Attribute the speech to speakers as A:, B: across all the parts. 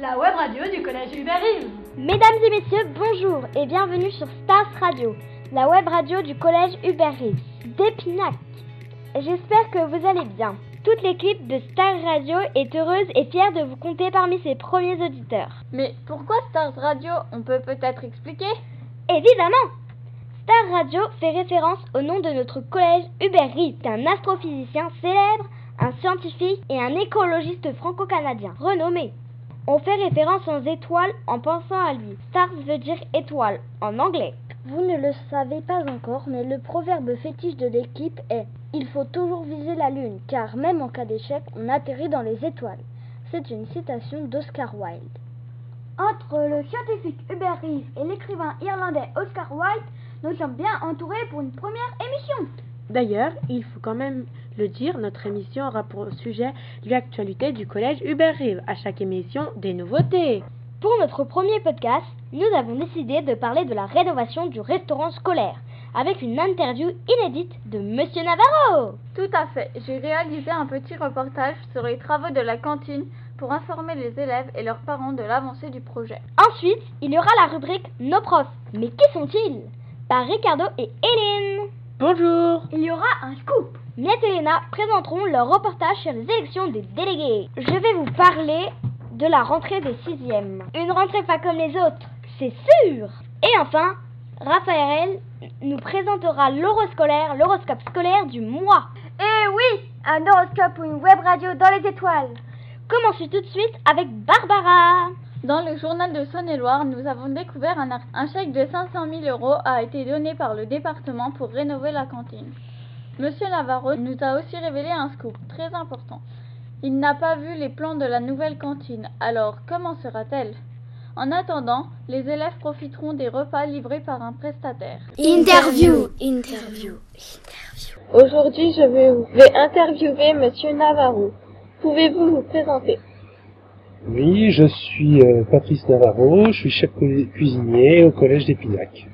A: la web radio du collège Hubert
B: Mesdames et messieurs, bonjour et bienvenue sur Stars Radio, la web radio du collège Hubert d'Épinac. J'espère que vous allez bien. Toute l'équipe de Stars Radio est heureuse et fière de vous compter parmi ses premiers auditeurs.
C: Mais pourquoi Stars Radio On peut peut-être expliquer?
B: Évidemment Stars Radio fait référence au nom de notre collège Hubert Reeves, un astrophysicien célèbre, un scientifique et un écologiste franco-canadien renommé. On fait référence aux étoiles en pensant à lui. Stars veut dire étoile en anglais. Vous ne le savez pas encore, mais le proverbe fétiche de l'équipe est Il faut toujours viser la lune, car même en cas d'échec, on atterrit dans les étoiles. C'est une citation d'Oscar Wilde.
D: Entre le scientifique Hubert Reeves et l'écrivain irlandais Oscar Wilde, nous sommes bien entourés pour une première émission.
E: D'ailleurs, il faut quand même le dire, notre émission aura pour sujet l'actualité du collège Hubert Rive. À chaque émission, des nouveautés.
B: Pour notre premier podcast, nous avons décidé de parler de la rénovation du restaurant scolaire avec une interview inédite de Monsieur Navarro.
C: Tout à fait. J'ai réalisé un petit reportage sur les travaux de la cantine pour informer les élèves et leurs parents de l'avancée du projet.
B: Ensuite, il y aura la rubrique Nos profs. Mais qui sont-ils? Par Ricardo et Hélène.
E: Bonjour.
D: Il y aura un scoop.
B: Miette et Léna présenteront leur reportage sur les élections des délégués. Je vais vous parler de la rentrée des sixièmes. Une rentrée pas comme les autres, c'est sûr Et enfin, Raphaël nous présentera l'horoscolaire, l'horoscope scolaire du mois.
D: Eh oui, un horoscope ou une web radio dans les étoiles.
B: Commençons tout de suite avec Barbara.
C: Dans le journal de Saône-et-Loire, nous avons découvert un, un chèque de 500 000 euros a été donné par le département pour rénover la cantine. Monsieur Navarro nous a aussi révélé un scoop très important. Il n'a pas vu les plans de la nouvelle cantine, alors comment sera-t-elle? En attendant, les élèves profiteront des repas livrés par un prestataire.
F: Interview, interview, interview.
G: Aujourd'hui, je vais interviewer Monsieur Navarro. Pouvez-vous vous présenter?
H: Oui, je suis euh, Patrice Navarro, je suis chef cuisinier au collège d'Épinac.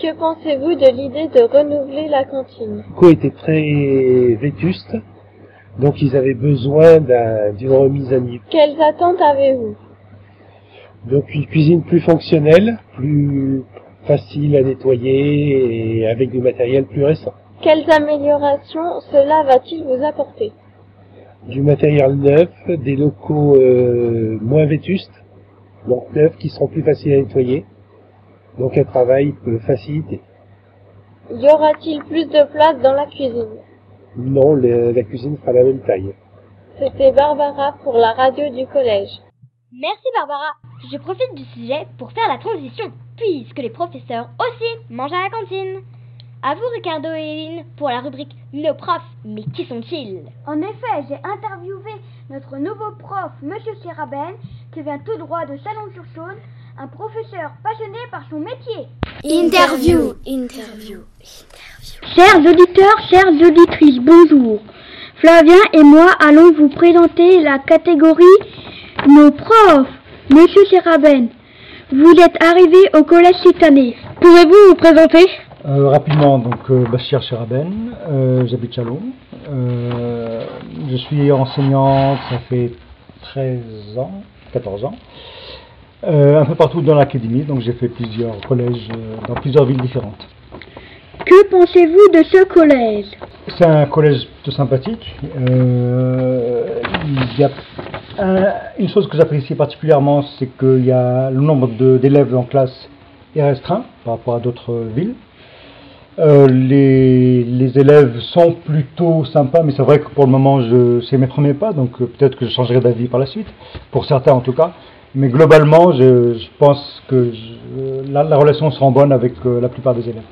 G: Que pensez-vous de l'idée de renouveler la cantine?
H: Co était très vétuste, donc ils avaient besoin d'une remise à niveau.
G: Quelles attentes avez-vous?
H: Donc une cuisine plus fonctionnelle, plus facile à nettoyer et avec du matériel plus récent.
G: Quelles améliorations cela va-t-il vous apporter?
H: Du matériel neuf, des locaux euh, moins vétustes, donc neufs qui seront plus faciles à nettoyer donc un travail peut faciliter.
G: Y aura-t-il plus de place dans la cuisine?
H: Non, la cuisine sera la même taille.
G: C'était Barbara pour la radio du collège.
B: Merci Barbara. Je profite du sujet pour faire la transition, puisque les professeurs aussi mangent à la cantine. À vous Ricardo et Eline pour la rubrique Nos profs, mais qui sont-ils
D: En effet, j'ai interviewé notre nouveau prof, Monsieur Siraben, qui vient tout droit de Chalon-sur-Saône un professeur passionné par son métier.
F: Interview, interview, interview.
I: Chers auditeurs, chères auditrices, bonjour. Flavien et moi allons vous présenter la catégorie Nos profs. Monsieur Seraben, vous êtes arrivé au collège cette année. Pouvez-vous vous présenter?
J: Euh, Rapidement, donc euh, Bachir Seraben, euh, j'habite Chalon. je suis enseignant, ça fait 13 ans, 14 ans. Euh, un peu partout dans l'académie, donc j'ai fait plusieurs collèges euh, dans plusieurs villes différentes.
I: Que pensez-vous de ce collège?
J: C'est un collège tout sympathique. Euh, il y a une chose que j'apprécie particulièrement, c'est que y a le nombre d'élèves en classe est restreint par rapport à d'autres villes. les, les, élèves sont plutôt sympas, mais c'est vrai que pour le moment, c'est mes premiers pas, donc peut-être que je changerai d'avis par la suite, pour certains en tout cas. Mais globalement, je, pense que la, relation sera bonne avec euh, la plupart des élèves.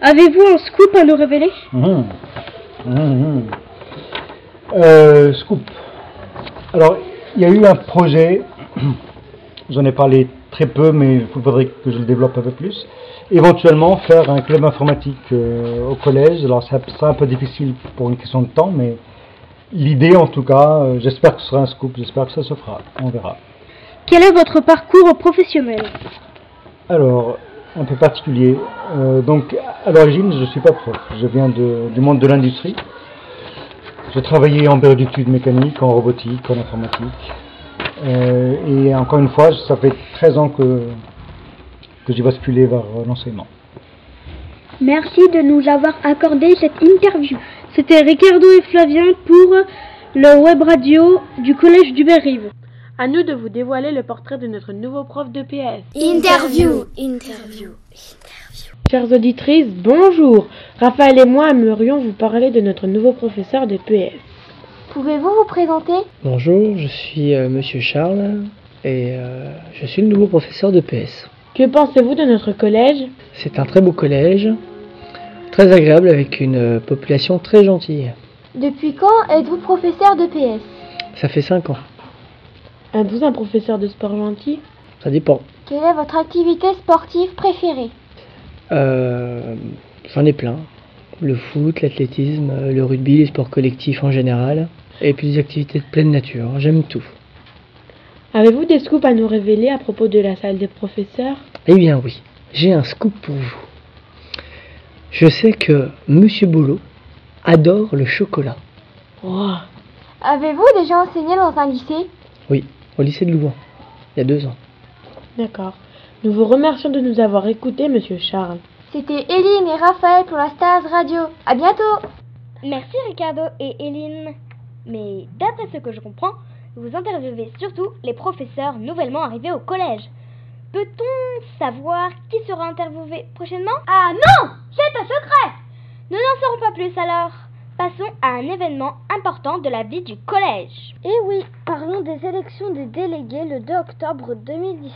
I: Avez-vous un scoop à nous révéler?
J: Mmh. Mmh, mmh. Euh, Scoop. Alors, il y a eu un projet, j'en ai parlé très peu, mais il faudrait que je le développe un peu plus. Éventuellement, faire un club informatique euh, au collège. Alors, ça sera un peu difficile pour une question de temps, mais l'idée, en tout cas, j'espère que ce sera un scoop, j'espère que ça se fera. On verra.
I: Quel est votre parcours professionnel
J: Alors, un peu particulier. Euh, donc, à l'origine, je ne suis pas prof. Je viens du monde de l'industrie. J'ai travaillé en bureau d'études mécaniques, en robotique, en informatique. Euh, et encore une fois, ça fait 13 ans que, que j'ai basculé vers l'enseignement.
I: Merci de nous avoir accordé cette interview. C'était Ricardo et Flavien pour le web radio du collège du Berrive.
E: À nous de vous dévoiler le portrait de notre nouveau prof de PS.
F: Interview, interview, interview.
E: Chères auditrices, bonjour. Raphaël et moi aimerions vous parler de notre nouveau professeur de PS.
B: Pouvez-vous vous présenter?
K: Bonjour, je suis euh, Monsieur Charles et euh, je suis le nouveau professeur de PS.
E: Que pensez-vous de notre collège?
K: C'est un très beau collège, très agréable avec une euh, population très gentille.
B: Depuis quand êtes-vous professeur de PS
K: Ça fait 5 ans,
E: Êtes-vous un professeur de sport gentil
K: ça dépend.
B: Quelle est votre activité sportive préférée?
K: Euh, J'en ai plein. Le foot, l'athlétisme, le rugby, les sports collectifs en général, et puis des activités de pleine nature. J'aime tout.
E: Avez-vous des scoops à nous révéler à propos de la salle des professeurs?
K: Eh bien oui, j'ai un scoop pour vous. Je sais que Monsieur Bolo adore le chocolat.
E: Oh,
B: Avez-vous déjà enseigné dans un lycée?
K: Oui, au lycée de Louvain, il y a deux ans.
E: D'accord. Nous vous remercions de nous avoir écoutés, monsieur Charles.
B: C'était Eline et Raphaël pour la Stars Radio. À bientôt
L: Merci Ricardo et Eline. Mais d'après ce que je comprends, vous interviewez surtout les professeurs nouvellement arrivés au collège. Peut-on savoir qui sera interviewé prochainement?
D: Ah non C'est un secret
L: Nous n'en saurons pas plus alors. Passons à un événement important de la vie du collège.
B: Eh oui, parlons des élections des délégués le 2 octobre 2017.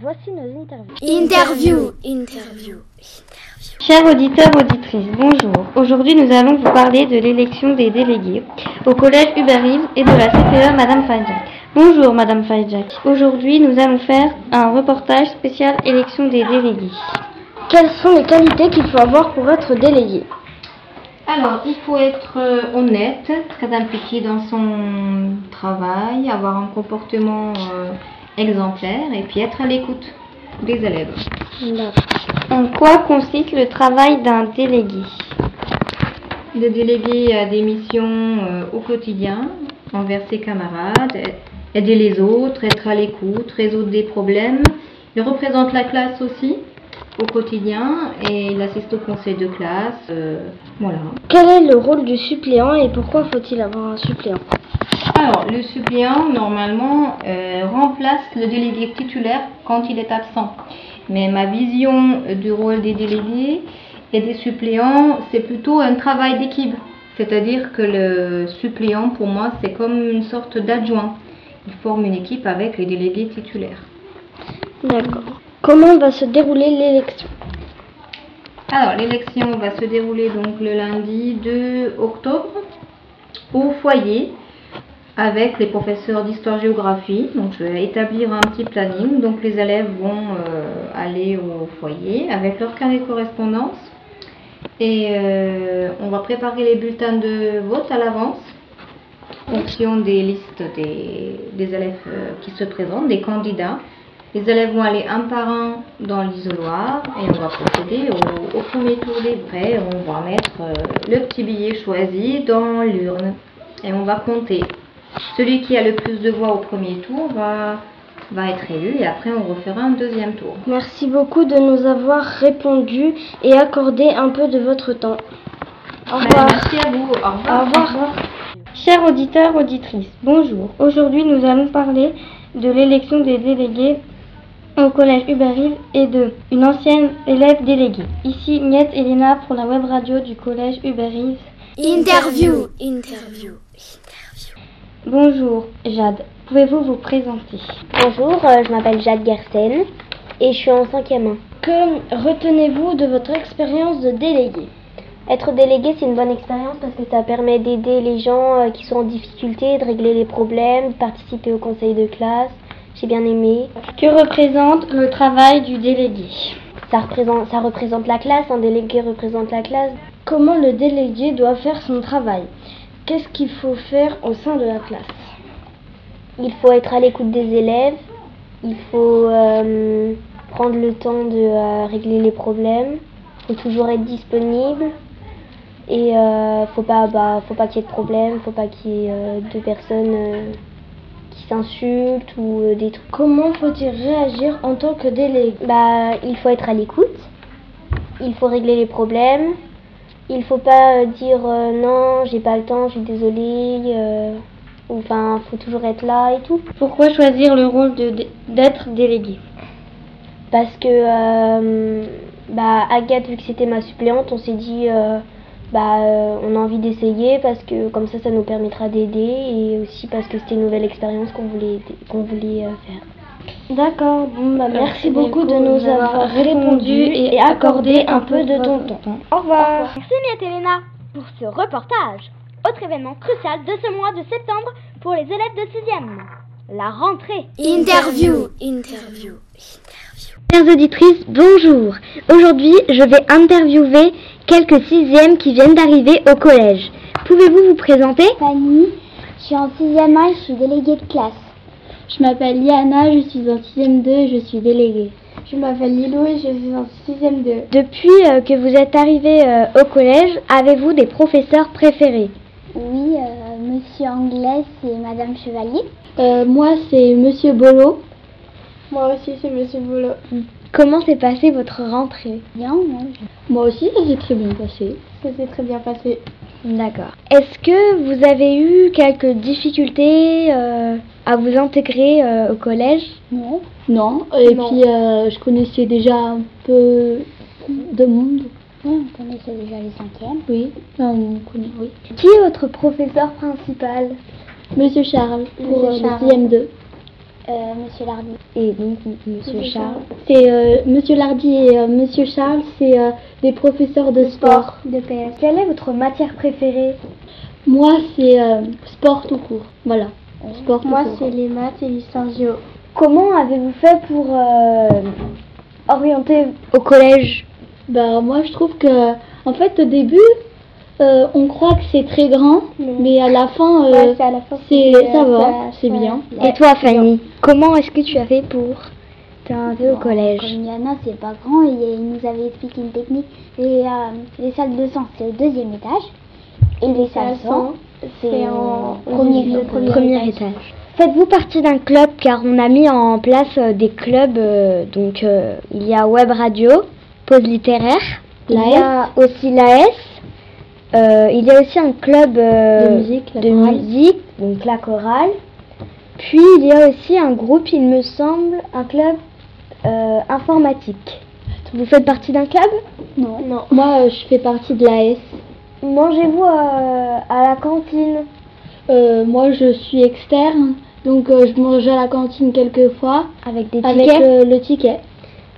B: Voici nos interviews.
F: Interview, interview.
M: Chers auditeurs, auditrices, bonjour. Aujourd'hui, nous allons vous parler de l'élection des délégués au collège Hubert-Reeves et de la CPE Madame Fajak. Bonjour Madame Fajak. Aujourd'hui, nous allons faire un reportage spécial élection des délégués.
B: Quelles sont les qualités qu'il faut avoir pour être délégué?
M: Alors, il faut être euh, honnête, très impliqué dans son travail, avoir un comportement euh, exemplaire et puis être à l'écoute des élèves. En quoi consiste le travail d'un délégué? Le délégué a des missions euh, au quotidien envers ses camarades, aider les autres, être à l'écoute, résoudre des problèmes. Il représente la classe aussi au quotidien et il assiste au conseil de classe. euh, voilà.
B: Quel est le rôle du suppléant et pourquoi faut-il avoir un suppléant?
M: Alors, le suppléant, normalement, euh, remplace le délégué titulaire quand il est absent. Mais ma vision du rôle des délégués et des suppléants, c'est plutôt un travail d'équipe. C'est-à-dire que le suppléant, pour moi, c'est comme une sorte d'adjoint. Il forme une équipe avec les délégués titulaires.
B: D'accord. Comment va se dérouler l'élection
M: Alors, l'élection va se dérouler donc le lundi 2 octobre au foyer avec les professeurs d'histoire-géographie. Donc, je vais établir un petit planning. Donc, les élèves vont euh, aller au foyer avec leur carnet de correspondance. Et euh, on va préparer les bulletins de vote à l'avance en fonction des listes des, élèves euh, qui se présentent, des candidats. Les élèves vont aller un par un dans l'isoloir et on va procéder au, au premier tour des vrais. On va mettre euh, le petit billet choisi dans l'urne et on va compter. Celui qui a le plus de voix au premier tour va, va être élu et après on refera un deuxième tour.
B: Merci beaucoup de nous avoir répondu et accordé un peu de votre temps. Au revoir.
M: Merci à vous. Au revoir.
B: Au revoir.
M: Chers auditeurs, auditrices, bonjour. Aujourd'hui, nous allons parler de l'élection des délégués au collège Hubert-Reeves et de une ancienne élève déléguée. Ici, Miette Elena pour la web radio du collège Hubert-Reeves.
F: Interview, interview.
M: Bonjour, Jade. Pouvez-vous vous présenter?
L: Bonjour, euh, je m'appelle Jade Gersen et je suis en cinquième 1.
B: Que retenez-vous de votre expérience de délégué?
L: Être délégué, c'est une bonne expérience parce que ça permet d'aider les gens euh, qui sont en difficulté, de régler les problèmes, de participer au conseil de classe. J'ai bien aimé.
M: Que représente le travail du délégué?
L: Ça représente, la classe, un délégué représente la classe.
B: Comment le délégué doit faire son travail? Qu'est-ce qu'il faut faire au sein de la classe?
L: Il faut être à l'écoute des élèves, il faut euh, prendre le temps de euh, régler les problèmes, il faut toujours être disponible. Et euh, faut pas bah, faut pas qu'il y ait de problème, faut pas qu'il y ait deux personnes qui s'insultent ou euh, des trucs. Comment faut-il réagir en tant que délégué? Bah, il faut être à l'écoute. Il faut régler les problèmes. Il faut pas euh, dire euh, non, j'ai pas le temps, je suis désolée. ou, Enfin, faut toujours être là et tout.
I: Pourquoi choisir le rôle de- d'être délégué?
L: Parce que bah, Agathe, vu que c'était ma suppléante, on s'est dit bah, euh, on a envie d'essayer parce que comme ça, ça nous permettra d'aider et aussi parce que c'était une nouvelle expérience qu'on voulait, qu'on voulait euh, faire. D'accord, bon, bah, merci beaucoup de nous avoir répondu et accordé un peu de ton temps. Au revoir.
N: Merci Miette Elena pour ce reportage. Autre événement crucial de ce mois de septembre pour les élèves de 6e. La rentrée.
F: Interview. Interview.
N: Chères auditrices, bonjour. Aujourd'hui, je vais interviewer quelques sixièmes qui viennent d'arriver au collège. Pouvez-vous vous présenter?
D: Fanny, je suis en 6ème A et je suis déléguée de classe.
I: Je m'appelle Liana, je suis en 6ème 2 et je suis déléguée.
D: Je m'appelle Lilo et je suis en 6ème 2.
N: Depuis euh, que vous êtes arrivés euh, au collège, avez-vous des professeurs préférés?
D: Oui, euh, Monsieur Anglais et Madame Chevalier.
I: Euh, moi, c'est Monsieur Bolo.
D: Moi aussi, c'est Monsieur Boulot.
N: Comment s'est passée votre rentrée?
D: Bien, moi.
I: Moi aussi, ça s'est très bien passé.
D: Ça s'est très bien passé.
N: D'accord. Est-ce que vous avez eu quelques difficultés euh, à vous intégrer euh, au collège?
I: Non. Non. Et
D: Non.
I: puis, euh, je connaissais déjà un peu de monde.
D: Oui, on connaissait déjà les cinquièmes.
I: Oui. Enfin, on connaît, oui.
N: Qui est votre professeur principal?
I: Monsieur Charles, pour
D: Monsieur Charles.
I: le 6ème 2.
D: Euh, Monsieur Lardy.
N: Et donc, Monsieur Charles.
I: C'est euh, Monsieur Lardy et euh, Monsieur Charles, c'est euh, des professeurs de sport.
D: De PS.
N: Quelle est votre matière préférée?
I: Moi, c'est euh, sport tout court. Voilà. Sport tout
D: Moi, c'est les maths et l'histoire géo.
N: Comment avez-vous fait pour euh, orienter au collège?
I: Bah, moi, je trouve que, en fait, au début, euh, on croit que c'est très grand, mais à la fin, euh,
D: Ouais, c'est la
I: ça va,
D: ça-
I: c'est bien.
N: Et toi, Fanny, comment est-ce que tu as fait pour t'orienter au collège
D: Comme Yana, c'est pas grand, et il nous avait expliqué une technique. Et euh, les salles de sang, c'est au deuxième étage. Et les salles de sang, c'est en premier,
N: au
D: premier,
N: premier étage. Faites-vous partie d'un club car on a mis en place euh, des clubs. euh, donc euh, il y a Web Radio, Pause littéraire, il y a aussi l'AS. Euh, il y a aussi un club euh,
I: De musique,
N: de donc la chorale. Puis il y a aussi un groupe, il me semble, un club euh, informatique. Vous faites partie d'un club?
I: Non. non. Moi, euh, je fais partie de l'AS.
N: Mangez-vous euh, à la cantine
I: Euh, moi, je suis externe, donc euh, je mange à la cantine quelques fois
N: avec des
I: avec
N: tickets?
I: euh, le ticket.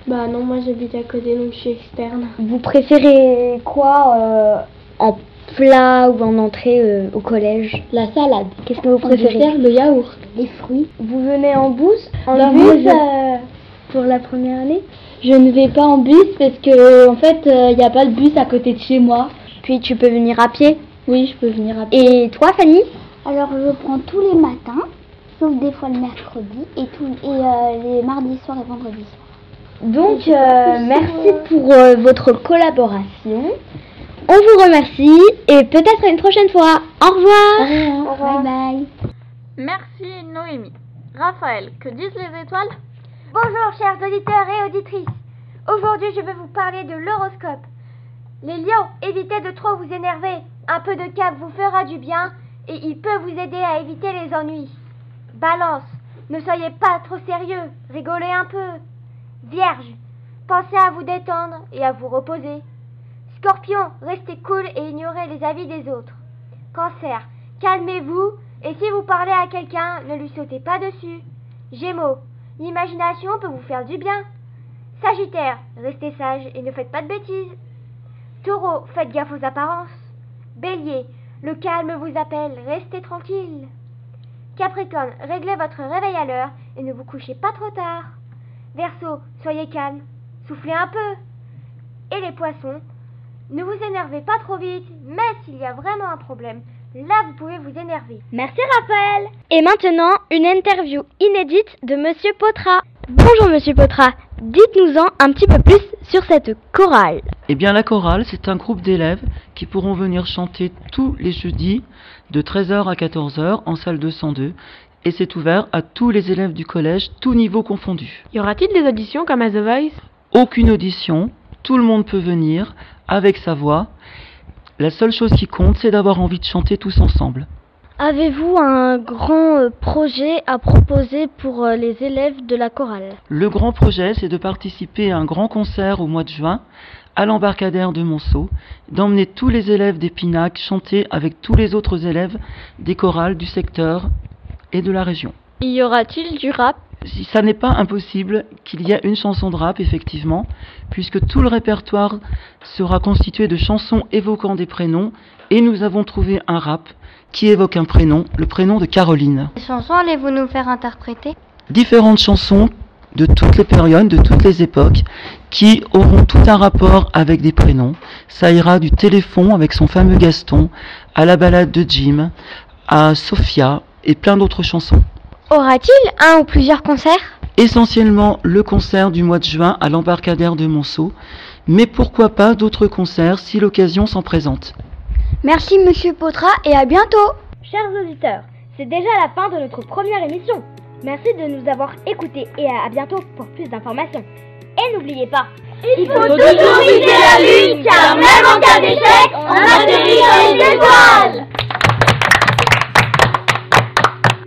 D: Bah non, moi j'habite à côté, donc je suis externe.
N: Vous préférez quoi euh, en plat ou en entrée euh, au collège
I: La salade.
N: Qu'est-ce que vous préférez
I: dessert, le yaourt.
D: Les fruits.
N: Vous venez en bus En
I: Bah,
N: bus
I: moi, je-
N: euh, pour la première année?
I: Je ne vais pas en bus parce que en fait, il n'y a pas de bus à côté de chez moi.
N: Puis tu peux venir à pied?
I: Oui, je peux venir à pied.
N: Et toi Fanny?
D: Alors je prends tous les matins, sauf des fois le mercredi, et, tout, et euh, les mardis soirs et vendredis soirs.
N: Donc euh, merci pour euh, votre collaboration. On vous remercie et peut-être à une prochaine fois. Au revoir.
D: Bye bye.
C: Merci Noémie. Raphaël, que disent les étoiles?
O: Bonjour chers auditeurs et auditrices. Aujourd'hui je vais vous parler de l'horoscope. Les lions, évitez de trop vous énerver. Un peu de calme vous fera du bien et il peut vous aider à éviter les ennuis. Balance, ne soyez pas trop sérieux, rigolez un peu. Vierge, pensez à vous détendre et à vous reposer. Scorpion, restez cool et ignorez les avis des autres. Cancer, calmez-vous et si vous parlez à quelqu'un, ne lui sautez pas dessus. Gémeaux, l'imagination peut vous faire du bien. Sagittaire, restez sage et ne faites pas de bêtises. Taureau, faites gaffe aux apparences. Bélier, le calme vous appelle, restez tranquille. Capricorne, réglez votre réveil à l'heure et ne vous couchez pas trop tard. Verseau, soyez calme, soufflez un peu. Et les poissons, ne vous énervez pas trop vite, mais s'il y a vraiment un problème, là vous pouvez vous énerver.
N: Merci Raphaël. Et maintenant, une interview inédite de Monsieur Potra. Bonjour Monsieur Potra, dites-nous-en un petit peu plus sur cette chorale.
P: Eh bien, la chorale, c'est un groupe d'élèves qui pourront venir chanter tous les jeudis de 13h à 14h en salle 202. et c'est ouvert à tous les élèves du collège, tous niveaux confondus.
E: Y aura-t-il des auditions comme à The Voice?
P: Aucune audition, tout le monde peut venir avec sa voix. La seule chose qui compte, c'est d'avoir envie de chanter tous ensemble.
B: Avez-vous un grand euh, projet à proposer pour euh, les élèves de la chorale?
P: Le grand projet, c'est de participer à un grand concert au mois de juin à l'embarcadère de Monceau, d'emmener tous les élèves d'Épinac chanter avec tous les autres élèves des chorales du secteur et de la région.
C: Y aura-t-il du rap?
P: Ça n'est pas impossible qu'il y ait une chanson de rap, effectivement, puisque tout le répertoire sera constitué de chansons évoquant des prénoms, et nous avons trouvé un rap qui évoque un prénom, le prénom de Caroline.
O: Quelles chansons allez-vous nous faire interpréter?
P: Différentes chansons de toutes les périodes, de toutes les époques, qui auront tout un rapport avec des prénoms. Ça ira du téléphone avec son fameux Gaston, à la balade de Jim, à Sophia et plein d'autres chansons.
O: Aura-t-il un ou plusieurs concerts?
P: Essentiellement le concert du mois de juin à l'embarcadère de Monceau, mais pourquoi pas d'autres concerts si l'occasion s'en présente.
O: Merci Monsieur Potra et à bientôt
B: Chers auditeurs, c'est déjà la fin de notre première émission. Merci de nous avoir écoutés et à bientôt pour plus d'informations. Et n'oubliez pas,
O: il faut toujours viser la lune car même en cas d'échec, on atterrit dans les étoiles